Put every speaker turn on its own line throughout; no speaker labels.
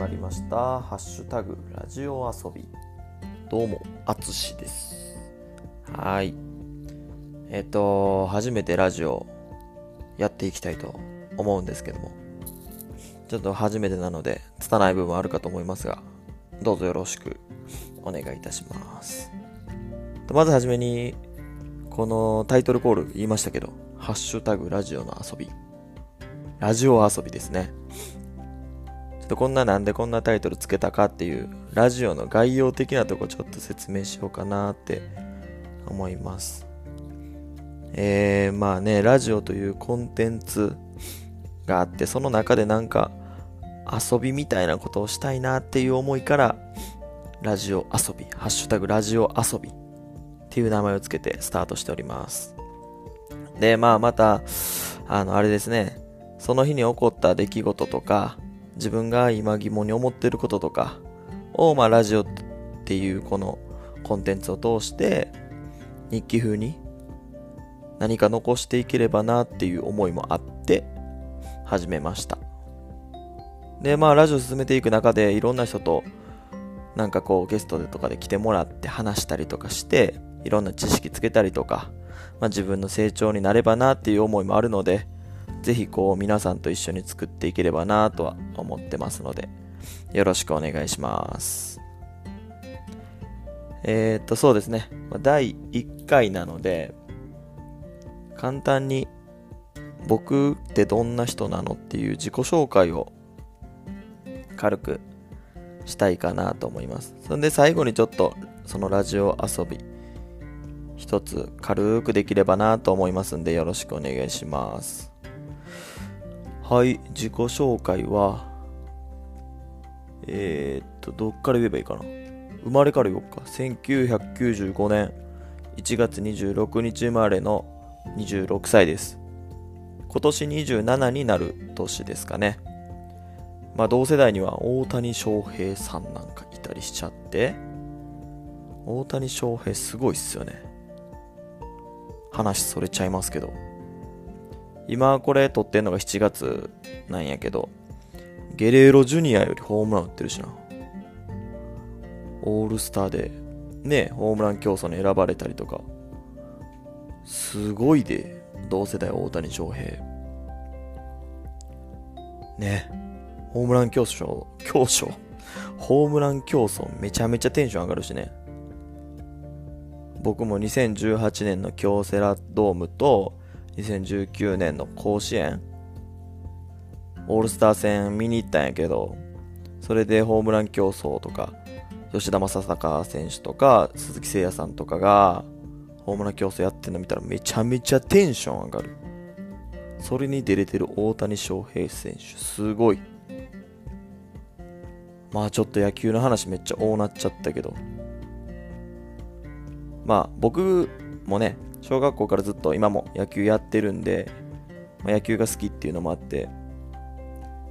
まりました。ハッシュタグラジオ遊び。どうもあつしです。はい。えっ、と初めてラジオやっていきたいと思うんですけども。ちょっと初めてなので拙い部分あるかと思いますがどうぞよろしくお願いいたします。まずはじめにこのタイトルコール言いましたけどハッシュタグラジオの遊び。ラジオ遊びですね。とこんななんでこんなタイトルつけたかっていうラジオの概要的なとこちょっと説明しようかなって思います。えー、まあね、ラジオというコンテンツがあって、その中でなんか遊びみたいなことをしたいなっていう思いから、ラジオ遊び、ハッシュタグラジオ遊びっていう名前をつけてスタートしております。で、まあまた、あの、あれですね、その日に起こった出来事とか、自分が今疑問に思ってることとかを、まあ、ラジオっていうこのコンテンツを通して日記風に何か残していければなっていう思いもあって始めました。で、まあラジオ進めていく中でいろんな人となんかこうゲストでとかで来てもらって話したりとかしていろんな知識つけたりとか、まあ、自分の成長になればなっていう思いもあるのでぜひこう皆さんと一緒に作っていければなとは思ってますので、よろしくお願いします。えー、っと、そうですね。第1回なので、簡単に僕ってどんな人なのっていう自己紹介を軽くしたいかなと思います。そんで最後にちょっとそのラジオ遊び一つ軽くできればなと思いますんでよろしくお願いします。はい、自己紹介は、えー、っと、どっから言えばいいかな？生まれから言おうか。1995年1月26日生まれの26歳です。今年27になる年ですかね。まあ同世代には大谷翔平さんなんかいたりしちゃって、大谷翔平すごいっすよね。話それちゃいますけど。今これ撮ってんのが7月なんやけど、ゲレーロジュニアよりホームラン打ってるしな。オールスターで、ね、ホームラン競争に選ばれたりとか。すごいで、同世代大谷翔平。ね、ホームラン競争、競争、ホームラン競争めちゃめちゃテンション上がるしね。僕も2018年の京セラドームと2019年の甲子園オールスター戦見に行ったんやけどそれでホームラン競争とか吉田正尚選手とか鈴木誠也さんとかがホームラン競争やってるの見たらめちゃめちゃテンション上がる。それに出れてる大谷翔平選手すごい。まあちょっと野球の話めっちゃ大なっちゃったけど。まあ僕もね小学校からずっと今も野球やってるんで、まあ、野球が好きっていうのもあって、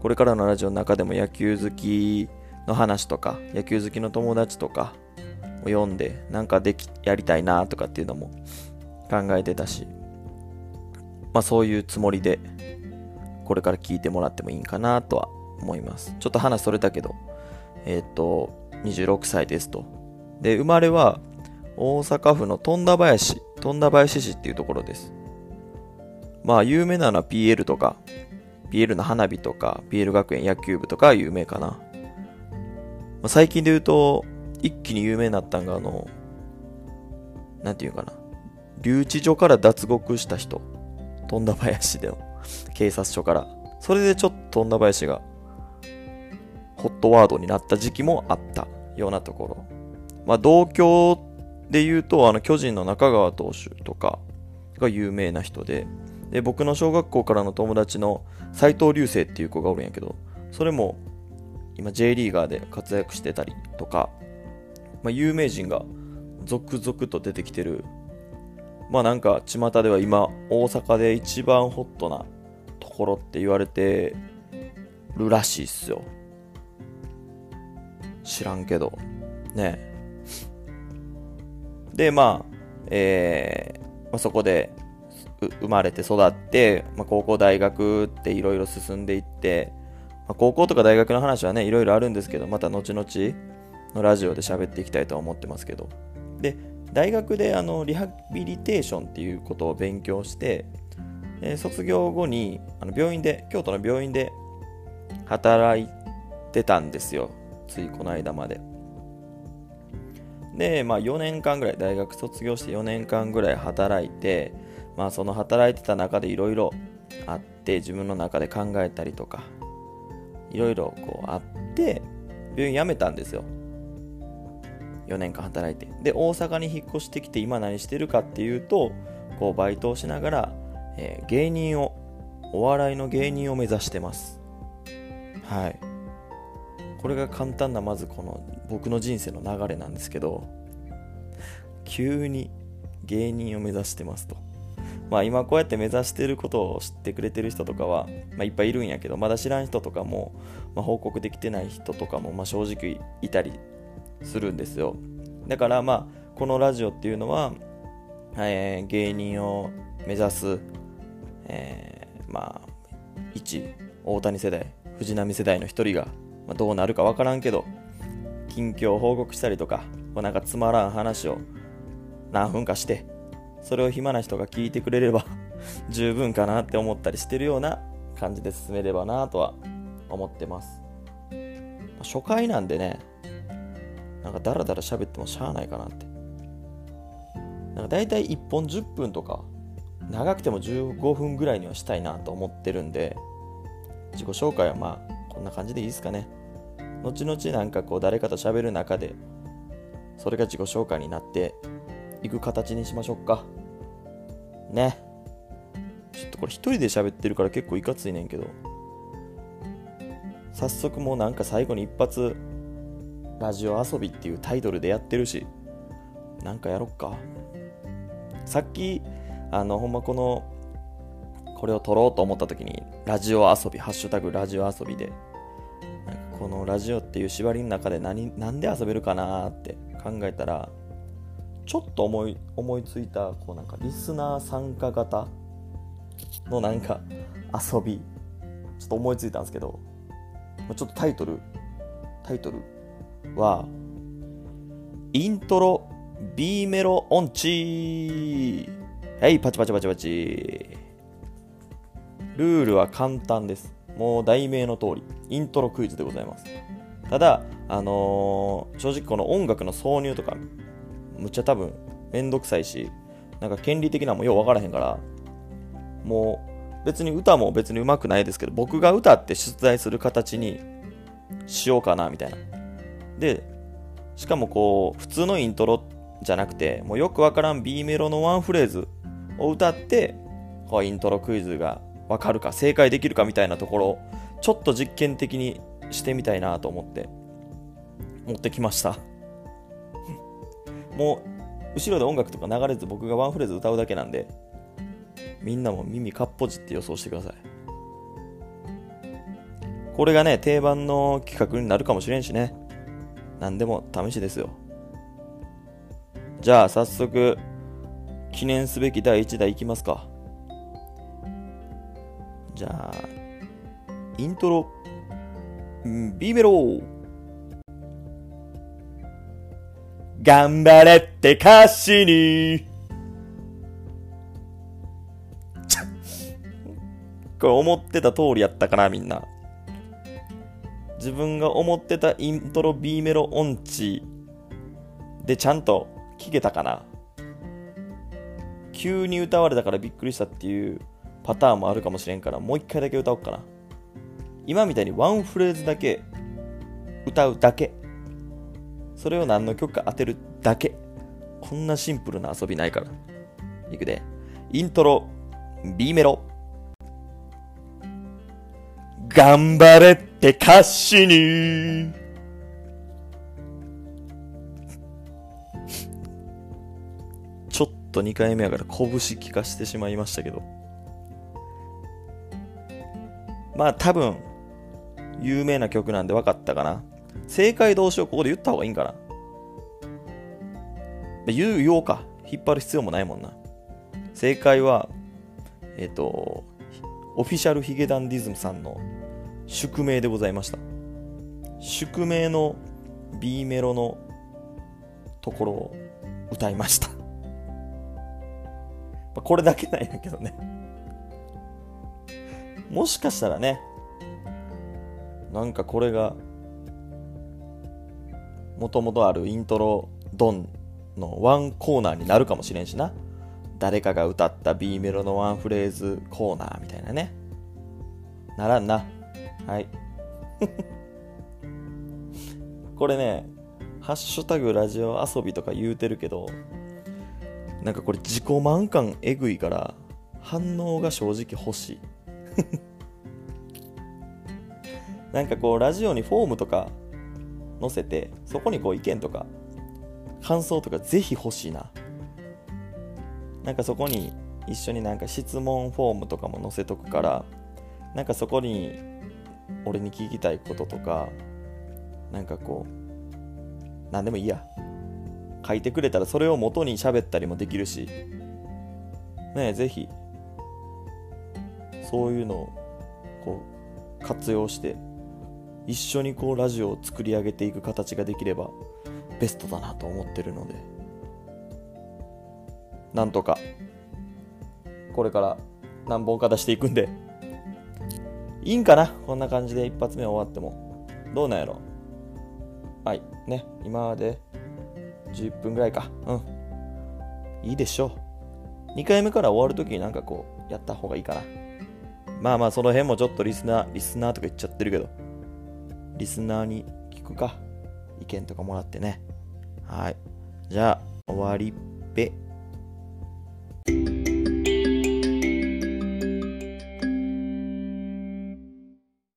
これからのラジオの中でも野球好きの話とか、野球好きの友達とかを読んで、なんかでき、やりたいなとかっていうのも考えてたし、まあそういうつもりで、これから聞いてもらってもいいんかなとは思います。ちょっと話それたけど、えっ、ー、と、26歳ですと。で、生まれは大阪府の富田林富田林市っていうところです。まあ、有名なのは PL とか、PL の花火とか、PL 学園野球部とか有名かな。まあ、最近で言うと、一気に有名になったんが、あの、なんていうかな。留置所から脱獄した人。富田林での 警察署から。それでちょっと富田林がホットワードになった時期もあったようなところ。まあ、同郷で言うと、あの、巨人の中川投手とかが有名な人で、で、僕の小学校からの友達の斎藤隆星っていう子がおるんやけど、それも今 J リーガーで活躍してたりとか、まあ、有名人が続々と出てきてる。まあなんか巷では今大阪で一番ホットなところって言われてるらしいっすよ。知らんけど。ねえで、まあ、えー、ま、そこで生まれて育って、まあ、高校大学っていろいろ進んでいって、まあ、高校とか大学の話はね、いろいろあるんですけど、また後々のラジオで喋っていきたいとは思ってますけど。で、大学であのリハビリテーションっていうことを勉強して、えー、卒業後にあの病院で、京都の病院で働いてたんですよ。ついこの間まで。で、まあ4年間ぐらい、大学卒業して4年間ぐらい働いて、まあその働いてた中でいろいろあって自分の中で考えたりとかいろいろこうあって病院辞めたんですよ。4年間働いて。で大阪に引っ越してきて今何してるかっていうとこうバイトをしながら、えー、芸人をお笑いの芸人を目指してます。はい。これが簡単なまずこの僕の人生の流れなんですけど急に芸人を目指してますと。まあ、今こうやって目指してることを知ってくれてる人とかは、まあ、いっぱいいるんやけどまだ知らん人とかも、まあ、報告できてない人とかも、まあ、正直いたりするんですよ。だからまあこのラジオっていうのは、えー、芸人を目指す、えー、まあ一大谷世代藤波世代の一人が、まあ、どうなるか分からんけど近況報告したりとかなんかつまらん話を何分かしてそれを暇な人が聞いてくれれば 十分かなって思ったりしてるような感じで進めればなとは思ってます。初回なんでね、なんかダラダラ喋ってもしゃあないかなって。なんか大体1本10分とか、長くても15分ぐらいにはしたいなと思ってるんで、自己紹介はまあこんな感じでいいですかね。後々なんかこう誰かと喋る中で、それが自己紹介になっていく形にしましょうか。ね。ちょっとこれ一人で喋ってるから結構いかついねんけど。早速もうなんか最後に一発、ラジオ遊びっていうタイトルでやってるし、なんかやろっか。さっき、あの、ほんまこの、これを撮ろうと思った時に、ラジオ遊び、ハッシュタグラジオ遊びで、このラジオっていう縛りの中で何、なんで遊べるかなって考えたら、ちょっと思い思いついたこうなんかリスナー参加型のなんか遊びちょっと思いついたんですけどちょっとタイトルタイトルはイントロ B メロ音痴はいパチパチパチパチ。ルールは簡単です。もう題名の通り。イントロクイズでございます。ただあのー、正直この音楽の挿入とかむっちゃ多分めんどくさいしなんか権利的なもよう分からへんからもう別に歌も別に上手くないですけど僕が歌って出題する形にしようかなみたいな。でしかもこう普通のイントロじゃなくてもうよくわからん B メロのワンフレーズを歌ってこうイントロクイズがわかるか正解できるかみたいなところをちょっと実験的にしてみたいなと思って持ってきました。もう後ろで音楽とか流れず僕がワンフレーズ歌うだけなんでみんなも耳かっぽじって予想してください。これがね定番の企画になるかもしれんしね。何でも試しですよ。じゃあ早速記念すべき第1弾いきますか。じゃあイントロ B メロ頑張れって歌詞に。これ思ってた通りやったかな、みんな。自分が思ってたイントロ B メロ音痴でちゃんと聞けたかな。急に歌われたからびっくりしたっていうパターンもあるかもしれんから、もう一回だけ歌おうかな。今みたいにワンフレーズだけ歌うだけそれを何の曲か当てるだけ。こんなシンプルな遊びないから。いくで。イントロ、B メロ。頑張れって歌詞に。ちょっと2回目やから拳聞かしてしまいましたけど。まあ多分、有名な曲なんで分かったかな。正解どうしようここで言った方がいいんかな言う、言おうか。引っ張る必要もないもんな。正解は、えっ、ー、と、オフィシャルヒゲダンディズムさんの宿命でございました宿命の B メロのところを歌いましたこれだけなんやけどねもしかしたらねなんかこれがもともとあるイントロドンのワンコーナーになるかもしれんしな。誰かが歌った B メロのワンフレーズコーナーみたいなね。ならんな。はい。これねハッシュタグラジオ遊びとか言うてるけどなんかこれ自己満感えぐいから反応が正直欲しい。なんかこうラジオにフォームとか載せてそこにこう意見とか感想とかぜひ欲しいな。なんかそこに一緒になんか質問フォームとかも載せとくからなんかそこに俺に聞きたいこととかなんかこう何でもいいや。書いてくれたらそれを元に喋ったりもできるし。ねぜひそういうのをこう活用して一緒にこうラジオを作り上げていく形ができればベストだなと思ってるので。なんとかこれから何本か出していくんで。いいんかな？こんな感じで一発目終わっても。どうなんやろ？はいね今まで10分ぐらいか。うん。いいでしょう。2回目から終わるときになんかこうやった方がいいかな。まあまあその辺もちょっとリスナーリスナーとか言っちゃってるけど。リスナーに聞くか意見とかもらってね。はい。じゃあ終わりっぺ。